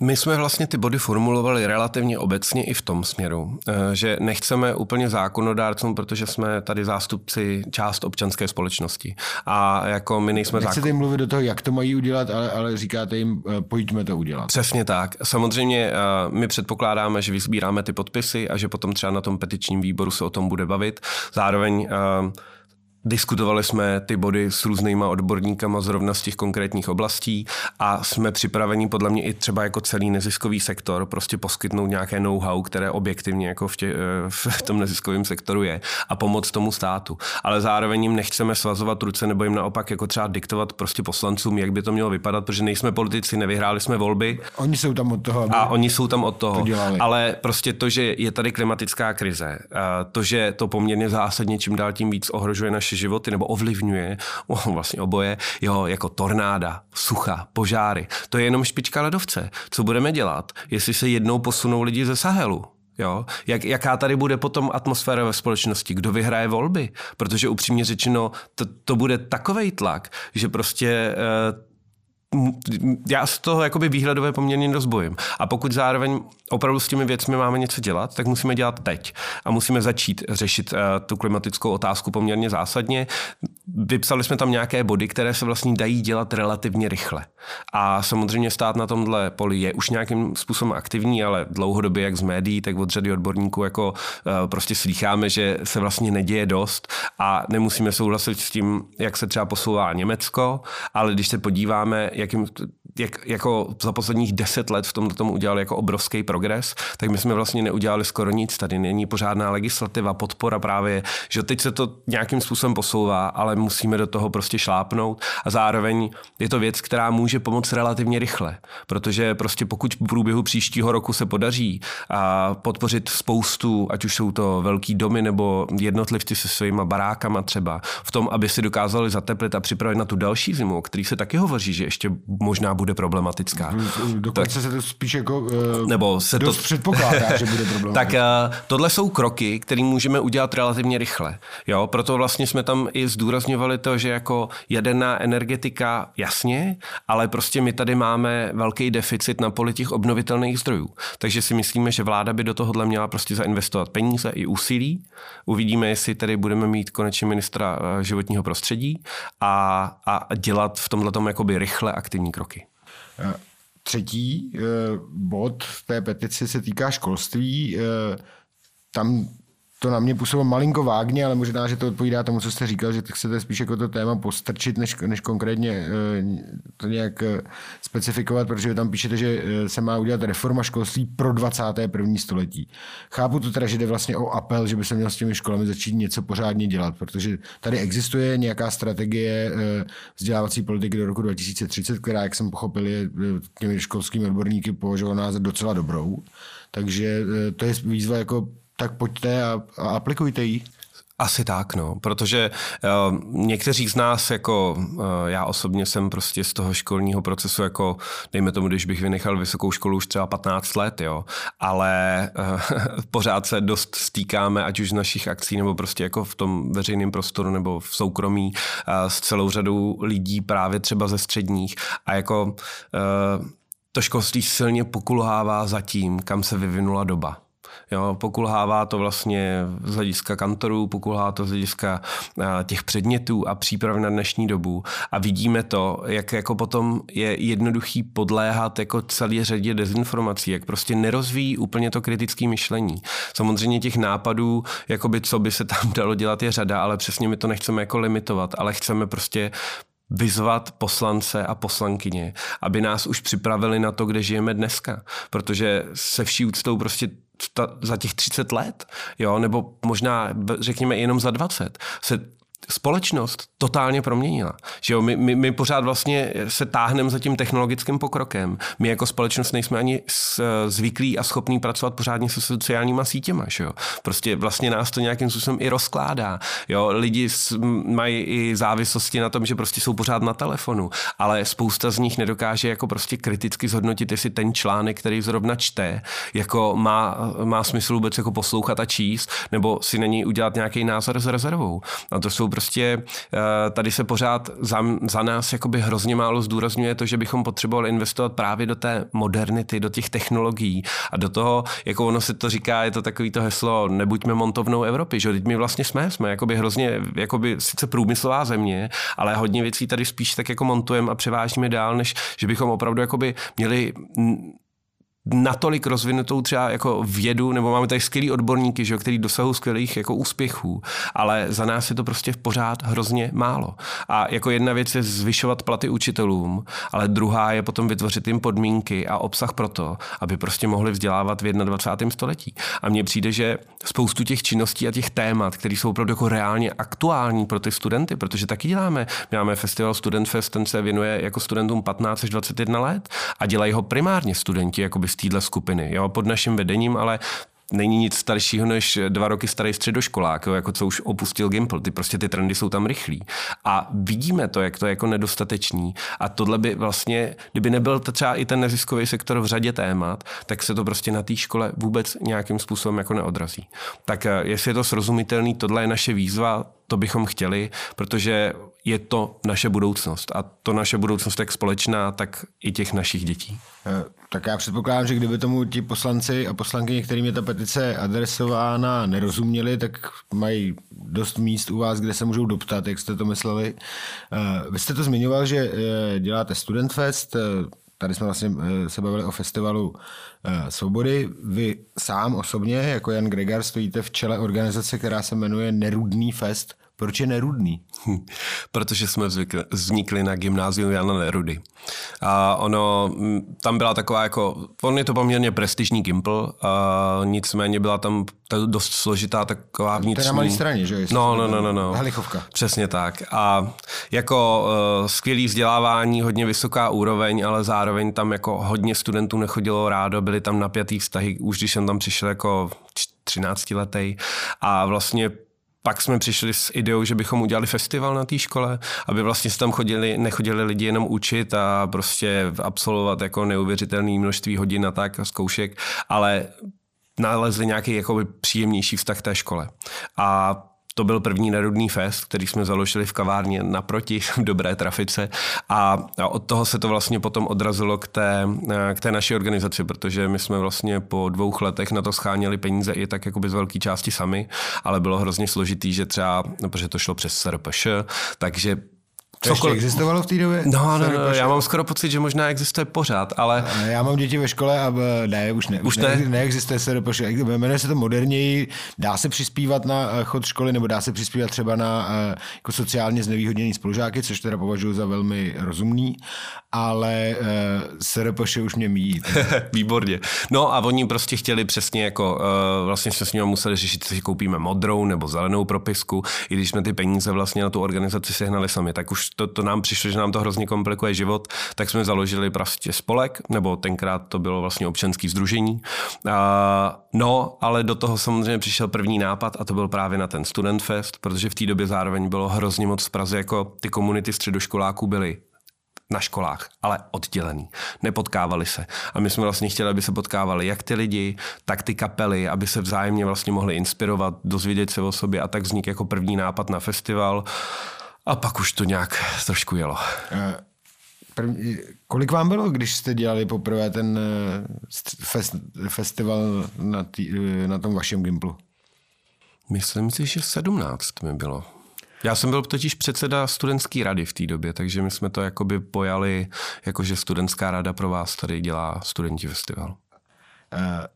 My jsme vlastně ty body formulovali relativně obecně i v tom směru, eh, že nechceme úplně zákonodárcům, protože jsme tady zástupci část občanské společnosti. A jako my nejsme Nechcete zákon... jim mluvit do toho, jak to mají udělat, ale, ale říkáte jim, eh, pojďme to udělat. Přesně tak. Samozřejmě eh, my předpokládáme, že vyzbíráme ty podpisy a že potom třeba na tom petičním výboru se o tom bude bavit. Zároveň Diskutovali jsme ty body s různýma odborníkama zrovna z těch konkrétních oblastí a jsme připraveni podle mě i třeba jako celý neziskový sektor prostě poskytnout nějaké know-how, které objektivně jako v, tě, eh, v tom neziskovém sektoru je a pomoct tomu státu. Ale zároveň jim nechceme svazovat ruce nebo jim naopak jako třeba diktovat prostě poslancům, jak by to mělo vypadat, protože nejsme politici, nevyhráli jsme volby. Oni jsou tam od toho. A oni jsou tam od toho. To ale prostě to, že je tady klimatická krize, to, že to poměrně zásadně čím dál tím víc ohrožuje naše životy nebo ovlivňuje, vlastně oboje, jo, jako tornáda, sucha, požáry. To je jenom špička ledovce. Co budeme dělat, jestli se jednou posunou lidi ze Sahelu? Jo? Jak, jaká tady bude potom atmosféra ve společnosti? Kdo vyhraje volby? Protože upřímně řečeno, to, to bude takový tlak, že prostě eh, já z toho jakoby výhledové poměrně dost bojím. A pokud zároveň opravdu s těmi věcmi máme něco dělat, tak musíme dělat teď. A musíme začít řešit uh, tu klimatickou otázku poměrně zásadně. Vypsali jsme tam nějaké body, které se vlastně dají dělat relativně rychle. A samozřejmě stát na tomhle poli je už nějakým způsobem aktivní, ale dlouhodobě, jak z médií, tak od řady odborníků, jako uh, prostě slýcháme, že se vlastně neděje dost a nemusíme souhlasit s tím, jak se třeba posouvá Německo, ale když se podíváme, jakým, jak, jako za posledních deset let v tomto tomu udělali jako obrovský progres, tak my jsme vlastně neudělali skoro nic. Tady není pořádná legislativa, podpora právě, že teď se to nějakým způsobem posouvá, ale musíme do toho prostě šlápnout a zároveň je to věc, která může pomoct relativně rychle, protože prostě pokud v průběhu příštího roku se podaří a podpořit spoustu, ať už jsou to velký domy nebo jednotlivci se svými barákama třeba, v tom, aby si dokázali zateplit a připravit na tu další zimu, o který se taky hovoří, že ještě možná bude problematická. Dokonce tak, se to spíš jako uh, nebo se dost to předpokládá, že bude problematická. Tak uh, tohle jsou kroky, které můžeme udělat relativně rychle. Jo, proto vlastně jsme tam i zdůrazňovali to, že jako jaderná energetika jasně, ale prostě my tady máme velký deficit na poli těch obnovitelných zdrojů. Takže si myslíme, že vláda by do tohohle měla prostě zainvestovat peníze i úsilí. Uvidíme, jestli tady budeme mít konečně ministra eh, životního prostředí a, a dělat v tomhle jakoby rychle aktivní kroky. Eh, třetí eh, bod té petici se týká školství. Tam to na mě působilo malinko vágně, ale možná, že to odpovídá tomu, co jste říkal, že chcete spíš jako to téma postrčit, než, než konkrétně eh, to nějak eh, specifikovat, protože tam píšete, že eh, se má udělat reforma školství pro 21. století. Chápu to teda, že jde vlastně o apel, že by se měl s těmi školami začít něco pořádně dělat, protože tady existuje nějaká strategie vzdělávací politiky do roku 2030, která, jak jsem pochopil, je těmi školskými odborníky považovaná za docela dobrou. Takže to je výzva jako tak pojďte a, a aplikujte ji. Asi tak, no, protože uh, někteří z nás, jako uh, já osobně jsem prostě z toho školního procesu, jako dejme tomu, když bych vynechal vysokou školu už třeba 15 let, jo, ale uh, pořád se dost stýkáme, ať už z našich akcí, nebo prostě jako v tom veřejném prostoru, nebo v soukromí uh, s celou řadou lidí právě třeba ze středních a jako uh, to školství silně pokulhává za tím, kam se vyvinula doba. Jo, pokulhává to vlastně z hlediska kantorů, pokulhává to z hlediska těch předmětů a příprav na dnešní dobu. A vidíme to, jak jako potom je jednoduchý podléhat jako celé řadě dezinformací, jak prostě nerozvíjí úplně to kritické myšlení. Samozřejmě těch nápadů, jakoby co by se tam dalo dělat, je řada, ale přesně my to nechceme jako limitovat, ale chceme prostě vyzvat poslance a poslankyně, aby nás už připravili na to, kde žijeme dneska. Protože se vší úctou prostě ta, za těch 30 let, jo, nebo možná řekněme jenom za 20, se společnost totálně proměnila. Že jo, my, my, my pořád vlastně se táhneme za tím technologickým pokrokem. My jako společnost nejsme ani zvyklí a schopní pracovat pořádně se sociálníma sítěma. Že jo. Prostě vlastně nás to nějakým způsobem i rozkládá. Jo. Lidi mají i závislosti na tom, že prostě jsou pořád na telefonu, ale spousta z nich nedokáže jako prostě kriticky zhodnotit, jestli ten článek, který zrovna čte, jako má, má smysl vůbec jako poslouchat a číst, nebo si není udělat nějaký názor s rezervou. A to jsou prostě, eh, tady se pořád za, za nás jakoby hrozně málo zdůrazňuje to, že bychom potřebovali investovat právě do té modernity, do těch technologií a do toho, jako ono se to říká, je to takový to heslo, nebuďme montovnou Evropy, že teď my vlastně jsme, jsme jakoby hrozně, jakoby sice průmyslová země, ale hodně věcí tady spíš tak jako montujeme a převážíme dál, než že bychom opravdu jakoby měli natolik rozvinutou třeba jako vědu, nebo máme tady skvělý odborníky, že, který dosahují skvělých jako úspěchů, ale za nás je to prostě pořád hrozně málo. A jako jedna věc je zvyšovat platy učitelům, ale druhá je potom vytvořit jim podmínky a obsah pro to, aby prostě mohli vzdělávat v 21. století. A mně přijde, že spoustu těch činností a těch témat, které jsou opravdu jako reálně aktuální pro ty studenty, protože taky děláme. My máme festival Student Fest, ten se věnuje jako studentům 15 až 21 let a dělají ho primárně studenti, jako by téhle skupiny, jo, pod naším vedením, ale není nic staršího než dva roky starý středoškolák, jo, jako co už opustil Gimple. Ty prostě ty trendy jsou tam rychlí. A vidíme to, jak to je jako nedostatečný. A tohle by vlastně, kdyby nebyl třeba i ten neziskový sektor v řadě témat, tak se to prostě na té škole vůbec nějakým způsobem jako neodrazí. Tak eh, jestli je to srozumitelný, tohle je naše výzva, to bychom chtěli, protože je to naše budoucnost. A to naše budoucnost jak společná, tak i těch našich dětí. Eh, tak já předpokládám, že kdyby tomu ti poslanci a poslankyně, kterým je ta petice adresována, nerozuměli, tak mají dost míst u vás, kde se můžou doptat, jak jste to mysleli. Eh, vy jste to zmiňoval, že eh, děláte Student Fest, tady jsme vlastně se bavili o festivalu svobody. Vy sám osobně, jako Jan Gregar, stojíte v čele organizace, která se jmenuje Nerudný fest. Proč je nerudný? Protože jsme vznikli na gymnáziu Jana Nerudy. A ono, tam byla taková jako, on je to poměrně prestižní gimpl, a nicméně byla tam dost složitá taková vnitřní... To je na malé straně, že? No, no, no, no, no. Halichovka. Přesně tak. A jako uh, skvělý vzdělávání, hodně vysoká úroveň, ale zároveň tam jako hodně studentů nechodilo rádo, byli tam napjatý vztahy, už když jsem tam přišel jako 13 letý a vlastně pak jsme přišli s ideou, že bychom udělali festival na té škole, aby vlastně se tam chodili, nechodili lidi jenom učit a prostě absolvovat jako neuvěřitelné množství hodin a tak a zkoušek, ale nalezli nějaký jakoby příjemnější vztah té škole. A to byl první nerudný fest, který jsme založili v kavárně naproti v dobré trafice. A od toho se to vlastně potom odrazilo k té, k té naší organizaci, protože my jsme vlastně po dvou letech na to scháněli peníze i tak jakoby z velké části sami, ale bylo hrozně složitý, že třeba, no, protože to šlo přes SRPŠ, takže to ještě existovalo v té době? No, no, no, já mám skoro pocit, že možná existuje pořád, ale... Já mám děti ve škole a ne, už ne. Už ne? ne neexistuje SRPŠ. Jmenuje se to moderněji, dá se přispívat na eh, chod školy, nebo dá se přispívat třeba na eh, jako sociálně znevýhodněný spolužáky, což teda považuji za velmi rozumný, ale SRPŠ už mě míjí. Výborně. No a oni prostě chtěli přesně jako, vlastně jsme s nimi museli řešit, si koupíme modrou nebo zelenou propisku, i když jsme ty peníze vlastně na tu organizaci sehnali sami, tak už to, to nám přišlo, že nám to hrozně komplikuje život, tak jsme založili prostě spolek, nebo tenkrát to bylo vlastně občanský združení. Uh, no, ale do toho samozřejmě přišel první nápad a to byl právě na ten Student Fest, protože v té době zároveň bylo hrozně moc v Praze, jako ty komunity středoškoláků byly na školách, ale oddělený. Nepotkávali se. A my jsme vlastně chtěli, aby se potkávali jak ty lidi, tak ty kapely, aby se vzájemně vlastně mohli inspirovat, dozvědět se o sobě a tak vznik jako první nápad na festival. A pak už to nějak trošku jelo. Eh, první, kolik vám bylo, když jste dělali poprvé ten eh, fest, festival na, tý, eh, na tom vašem Gimplu? Myslím si, že 17 mi bylo. Já jsem byl totiž předseda studentské rady v té době, takže my jsme to jakoby pojali, jakože studentská rada pro vás tady dělá studenti festival. Uh,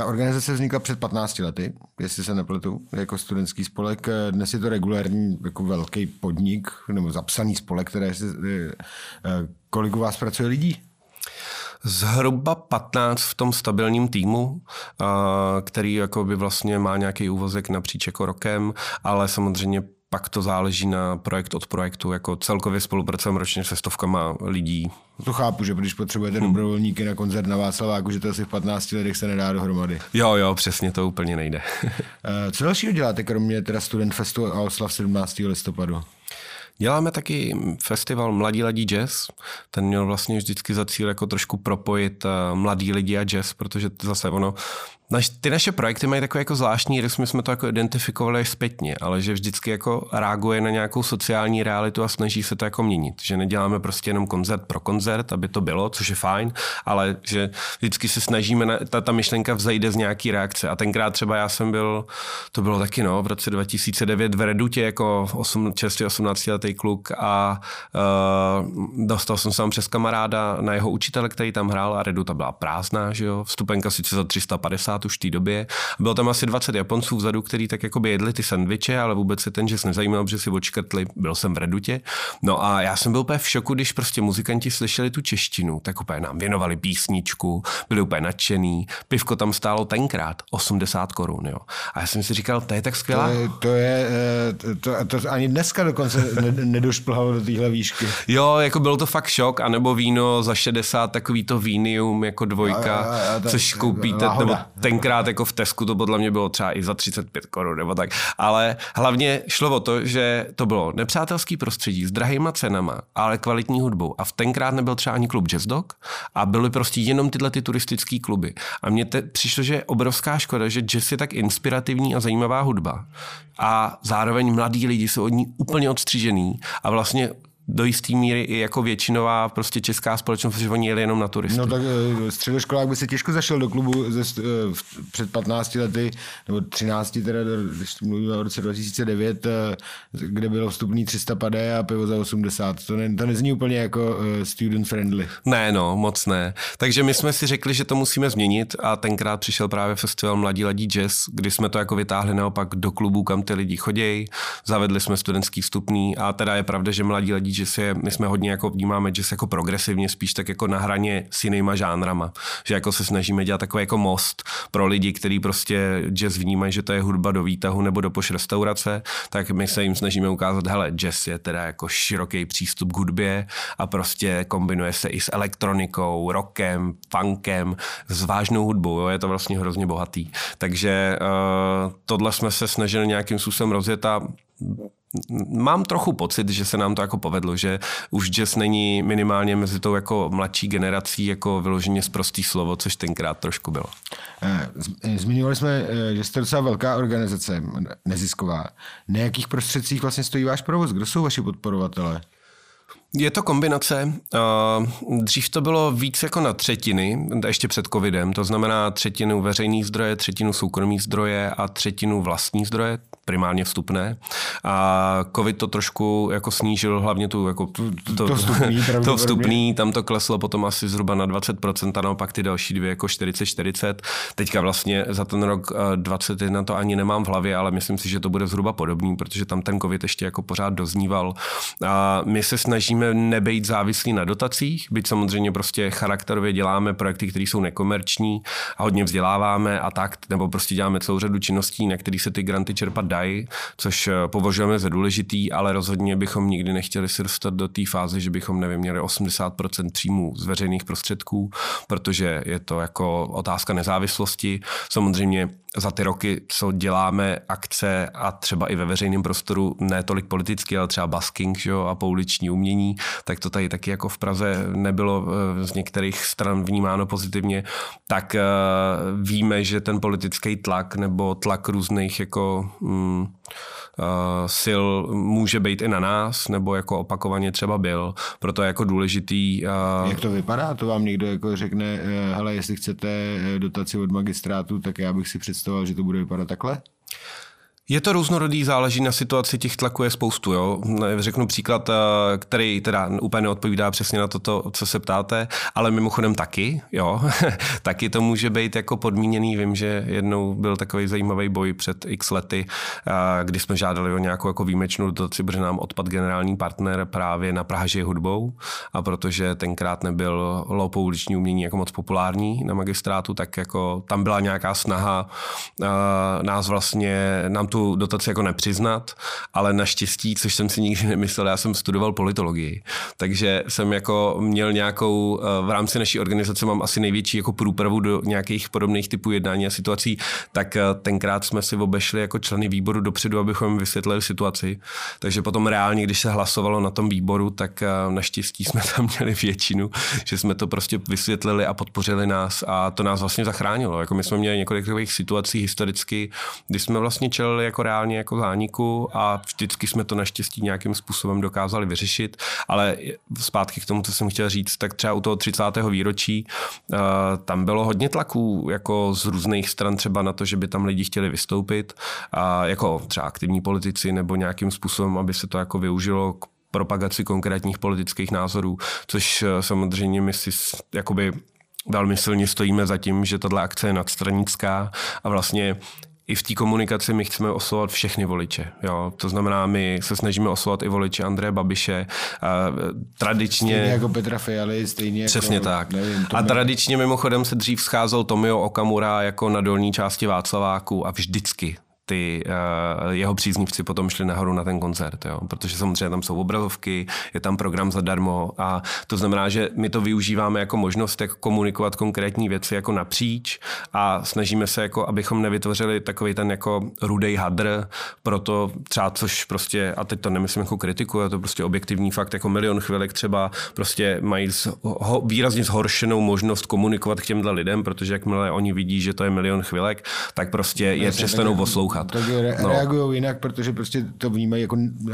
ta organizace vznikla před 15 lety, jestli se nepletu, jako studentský spolek. Dnes je to regulární jako velký podnik, nebo zapsaný spolek, které se, eh, kolik u vás pracuje lidí? Zhruba 15 v tom stabilním týmu, který jako by vlastně má nějaký úvozek napříč jako rokem, ale samozřejmě pak to záleží na projekt od projektu. Jako celkově spolupracujeme ročně se stovkama lidí. To chápu, že když potřebujete hmm. dobrovolníky na koncert na Václaváku, že to asi v 15 letech se nedá dohromady. Jo, jo, přesně to úplně nejde. Eh, co dalšího děláte, kromě teda Student Festu a oslav 17. listopadu? Děláme taky festival Mladí ladí jazz. Ten měl vlastně vždycky za cíl jako trošku propojit eh, mladí lidi a jazz, protože zase ono, Naš, ty naše projekty mají takový jako zvláštní rys, my jsme to jako identifikovali zpětně, ale že vždycky jako reaguje na nějakou sociální realitu a snaží se to jako měnit. Že neděláme prostě jenom koncert pro koncert, aby to bylo, což je fajn, ale že vždycky se snažíme, na, ta, ta myšlenka vzejde z nějaký reakce. A tenkrát třeba já jsem byl, to bylo taky no, v roce 2009 v Redutě jako 8, čerstvě 18 letý kluk a uh, dostal jsem se přes kamaráda na jeho učitele, který tam hrál a Reduta byla prázdná, že jo, vstupenka sice za 350 už v té době. Bylo tam asi 20 Japonců vzadu, který tak jako by jedli ty sandviče, ale vůbec se ten že nezajímal, že si odškrtli, byl jsem v Redutě. No a já jsem byl úplně v šoku, když prostě muzikanti slyšeli tu češtinu, tak úplně nám věnovali písničku, byli úplně nadšený. Pivko tam stálo tenkrát 80 korun, jo. A já jsem si říkal, to je tak skvělá. To je, to, je, eh, to, to ani dneska dokonce nedošplhalo do téhle výšky. Jo, jako byl to fakt šok, anebo víno za 60, takový to vínium jako dvojka, a, a, a, což koupíte, nebo tenkrát jako v Tesku to podle mě bylo třeba i za 35 korun nebo tak. Ale hlavně šlo o to, že to bylo nepřátelský prostředí s drahýma cenama, ale kvalitní hudbou. A v tenkrát nebyl třeba ani klub Jazz Dog a byly prostě jenom tyhle ty turistické kluby. A mně te, přišlo, že je obrovská škoda, že jazz je tak inspirativní a zajímavá hudba. A zároveň mladí lidi jsou od ní úplně odstřížený a vlastně do jisté míry i jako většinová prostě česká společnost, protože oni jeli jenom na turisty. No tak eh, středoškolák by se těžko zašel do klubu ze, eh, před 15 lety, nebo 13 teda, když mluvíme o roce 2009, eh, kde bylo vstupný 300 padé a pivo za 80. To, ne, to nezní úplně jako student friendly. Ne, no, moc ne. Takže my jsme si řekli, že to musíme změnit a tenkrát přišel právě festival Mladí ladí jazz, kdy jsme to jako vytáhli naopak do klubů, kam ty lidi chodí, zavedli jsme studentský vstupný a teda je pravda, že Mladí ladí jazz je, my jsme hodně jako vnímáme jazz jako progresivně, spíš tak jako na hraně s jinýma žánrama. Že jako se snažíme dělat takový jako most pro lidi, kteří prostě jazz vnímají, že to je hudba do výtahu nebo do poš restaurace, tak my se jim snažíme ukázat, hele, jazz je teda jako široký přístup k hudbě a prostě kombinuje se i s elektronikou, rockem, funkem, s vážnou hudbou, jo? je to vlastně hrozně bohatý. Takže uh, tohle jsme se snažili nějakým způsobem rozjet a mám trochu pocit, že se nám to jako povedlo, že už jazz není minimálně mezi tou jako mladší generací jako vyloženě zprostý slovo, což tenkrát trošku bylo. Eh, zmiňovali jsme, eh, že jste docela velká organizace, nezisková. Na jakých prostředcích vlastně stojí váš provoz? Kdo jsou vaši podporovatelé? Je to kombinace. Dřív to bylo víc jako na třetiny, ještě před covidem, to znamená třetinu veřejných zdroje, třetinu soukromých zdroje a třetinu vlastní zdroje, primárně vstupné. A covid to trošku jako snížil hlavně tu, jako to, to, to, vstupný, to vstupný, tam to kleslo potom asi zhruba na 20% a naopak ty další dvě jako 40-40. Teďka vlastně za ten rok 21 to ani nemám v hlavě, ale myslím si, že to bude zhruba podobný, protože tam ten covid ještě jako pořád dozníval. A my se snažíme nebejt závislí na dotacích, byť samozřejmě prostě charakterově děláme projekty, které jsou nekomerční a hodně vzděláváme a tak, nebo prostě děláme celou řadu činností, na kterých se ty granty čerpat dají, což eh, považujeme za důležitý, ale rozhodně bychom nikdy nechtěli se dostat do té fáze, že bychom, nevím, měli 80% příjmů z veřejných prostředků, protože je to jako otázka nezávislosti. Samozřejmě za ty roky, co děláme akce a třeba i ve veřejném prostoru, ne tolik politicky, ale třeba basking že jo, a pouliční umění, tak to tady taky jako v Praze nebylo eh, z některých stran vnímáno pozitivně, tak eh, víme, že ten politický tlak nebo tlak různých jako mm, uh, sil může být i na nás, nebo jako opakovaně třeba byl. Proto je jako důležitý. Jak to vypadá? To vám někdo jako řekne, hele, jestli chcete dotaci od magistrátu, tak já bych si představoval, že to bude vypadat takhle? Je to různorodý, záleží na situaci, těch tlaků je spoustu. Jo? Řeknu příklad, eh, který teda úplně neodpovídá přesně na to, co se ptáte, ale mimochodem taky, jo. taky to může být jako podmíněný. Vím, že jednou byl takový zajímavý boj před x lety, eh, kdy jsme žádali o nějakou jako výjimečnou dotaci, protože nám odpad generální partner právě na Prahaži hudbou a protože tenkrát nebyl pouliční umění jako moc populární na magistrátu, tak jako tam byla nějaká snaha uh, nás vlastně, nám tu tu dotaci jako nepřiznat, ale naštěstí, což jsem si nikdy nemyslel, já jsem studoval politologii, takže jsem jako měl nějakou, eh, v rámci naší organizace mám asi největší jako průpravu do nějakých podobných typů jednání a situací, tak eh, tenkrát jsme si obešli jako členy výboru dopředu, abychom vysvětlili situaci. Takže potom reálně, když se hlasovalo na tom výboru, tak naštěstí jsme tam měli většinu, že jsme to prostě vysvětlili a podpořili nás a to nás vlastně zachránilo. Jako my jsme měli několik takových situací historicky, kdy jsme vlastně čelili jako reálně jako zániku a vždycky jsme to naštěstí nějakým způsobem dokázali vyřešit, ale zpátky k tomu, co jsem chtěl říct, tak třeba u toho 30. výročí uh, tam bylo hodně tlaků jako z různých stran třeba na to, že by tam lidi chtěli vystoupit, a jako třeba aktivní politici nebo nějakým způsobem, aby se to jako využilo k propagaci konkrétních politických názorů, což eh, samozřejmě my si jakoby velmi silně stojíme za tím, že tato akce je nadstranická a vlastně i v té komunikaci my chceme oslovovat všechny voliče. Jo? To znamená, my se snažíme oslovovat i voliče Andreje Babiše. A tradičně... Stejně jako Petra Fialy, stejně Přesně jako, tak. Nevím, a tradičně mimochodem se dřív scházel Tomio Okamura jako na dolní části Václaváku a vždycky ty uh, jeho příznivci potom šli nahoru na ten koncert, jo? protože samozřejmě tam jsou obrazovky, je tam program zadarmo a to znamená, že my to využíváme jako možnost, jak komunikovat konkrétní věci jako napříč a snažíme se, jako, abychom nevytvořili takový ten jako rudej hadr, proto třeba, což prostě, a teď to nemyslím jako kritiku, je to prostě objektivní fakt, jako milion chvilek třeba prostě mají ho, výrazně zhoršenou možnost komunikovat k těmhle lidem, protože jakmile oni vidí, že to je milion chvilek, tak prostě je přestanou poslouchat poslouchat. Tak re- no. reagují jinak, protože prostě to vnímají jako uh,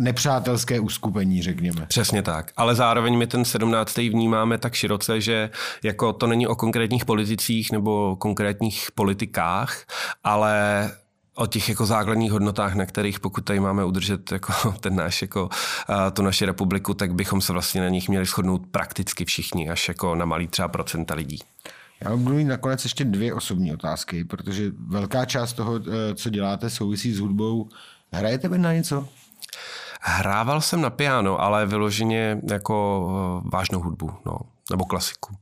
nepřátelské uskupení, řekněme. Přesně tak. Ale zároveň my ten 17. vnímáme tak široce, že jako to není o konkrétních politicích nebo konkrétních politikách, ale o těch jako základních hodnotách, na kterých pokud tady máme udržet jako ten náš, jako, tu naši republiku, tak bychom se vlastně na nich měli shodnout prakticky všichni, až jako na malý třeba procenta lidí. Já budu mít nakonec ještě dvě osobní otázky, protože velká část toho, eh, co děláte, souvisí s hudbou. Hrajete by na něco? Hrával jsem na piano, ale vyloženě jako eh, vážnou hudbu, no, nebo klasiku.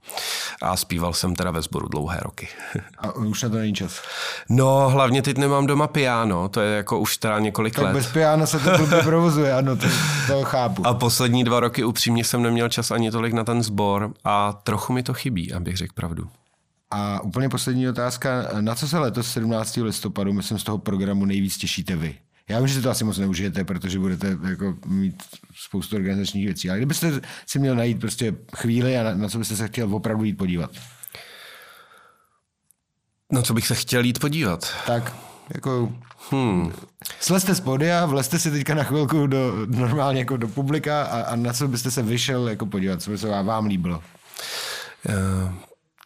A zpíval jsem teda ve sboru dlouhé roky. A už na to není čas? No, hlavně teď nemám doma piano, to je jako už teda několik tak let. bez piano se to blbě provozuje, ano, to, to chápu. A poslední dva roky upřímně jsem neměl čas ani tolik na ten sbor a trochu mi to chybí, abych řekl pravdu. A úplně poslední otázka, na co se letos 17. listopadu, myslím, z toho programu nejvíc těšíte vy? Já vím, že to asi moc neužijete, protože budete jako mít spoustu organizačních věcí, ale kdybyste si měl najít prostě chvíli a na, na co byste se chtěl opravdu jít podívat? Na co bych se chtěl jít podívat? Tak, jako... Hmm. Slezte z podia, vlezte si teďka na chvilku do, normálně jako do publika a, a na co byste se vyšel jako podívat, co by se vám líbilo? Uh,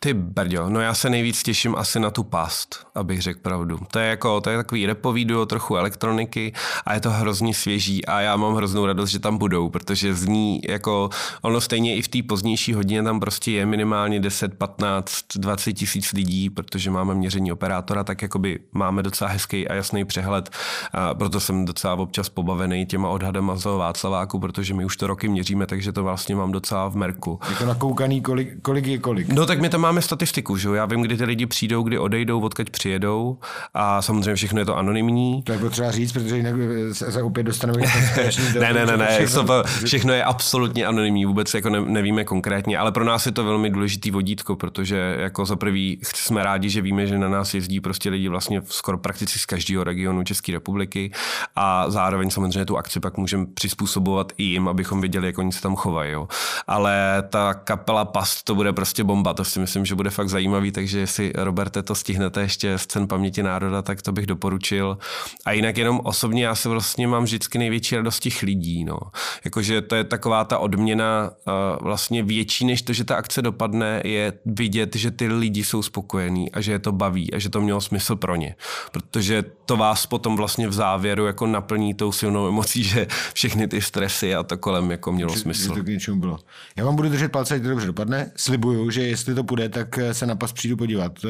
ty brďo, no já se nejvíc těším asi na tu past, abych řekl pravdu. To je jako, to je takový repový duo, trochu elektroniky a je to hrozně svěží a já mám hroznou radost, že tam budou, protože zní jako, ono stejně i v té pozdější hodině tam prostě je minimálně 10, 15, 20 tisíc lidí, protože máme měření operátora, tak jakoby máme docela hezký a jasný přehled, a proto jsem docela občas pobavený těma odhadama z Václaváku, protože my už to roky měříme, takže to vlastně mám docela v merku. Jako nakoukaný, kolik, kolik je kolik? No tak my tam máme statistiku, že Já vím, kdy ty lidi přijdou, kdy odejdou, odkud přijedou a samozřejmě všechno je to anonymní. To je potřeba říct, protože jinak se opět dostaneme Ne, ne, ne, ne, všechno, všechno je absolutně anonymní, vůbec jako ne, nevíme konkrétně, ale pro nás je to velmi důležitý vodítko, protože jako za prvý jsme rádi, že víme, že na nás jezdí prostě lidi vlastně skoro prakticky z každého regionu České republiky a zároveň samozřejmě tu akci pak můžeme přizpůsobovat i jim, abychom viděli, jak oni se tam chovají. Jo. Ale ta kapela Past to bude prostě bomba, to si myslím, myslím, že bude fakt zajímavý, takže jestli, Roberte, to stihnete ještě z cen paměti národa, tak to bych doporučil. A jinak jenom osobně já se vlastně mám vždycky největší radost těch lidí. No. Jakože to je taková ta odměna uh, vlastně větší, než to, že ta akce dopadne, je vidět, že ty lidi jsou spokojení a že je to baví a že to mělo smysl pro ně. Protože to vás potom vlastně v závěru jako naplní tou silnou emocí, že všechny ty stresy a to kolem jako mělo že, smysl. Že to k něčemu bylo. Já vám budu držet palce, ať to dobře dopadne. Slibuju, že jestli to půjde, tak se na pas přijdu podívat. Eh,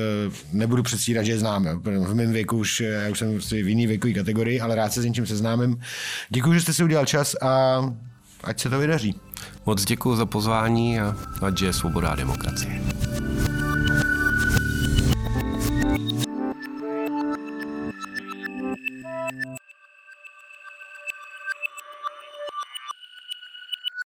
nebudu předstírat, že je znám. V mém věku už, eh, já už jsem v jiný věkové kategorii, ale rád se s něčím seznámím. Děkuji, že jste si udělal čas a ať se to vydaří. Moc děkuji za pozvání a ať je svoboda a demokracie.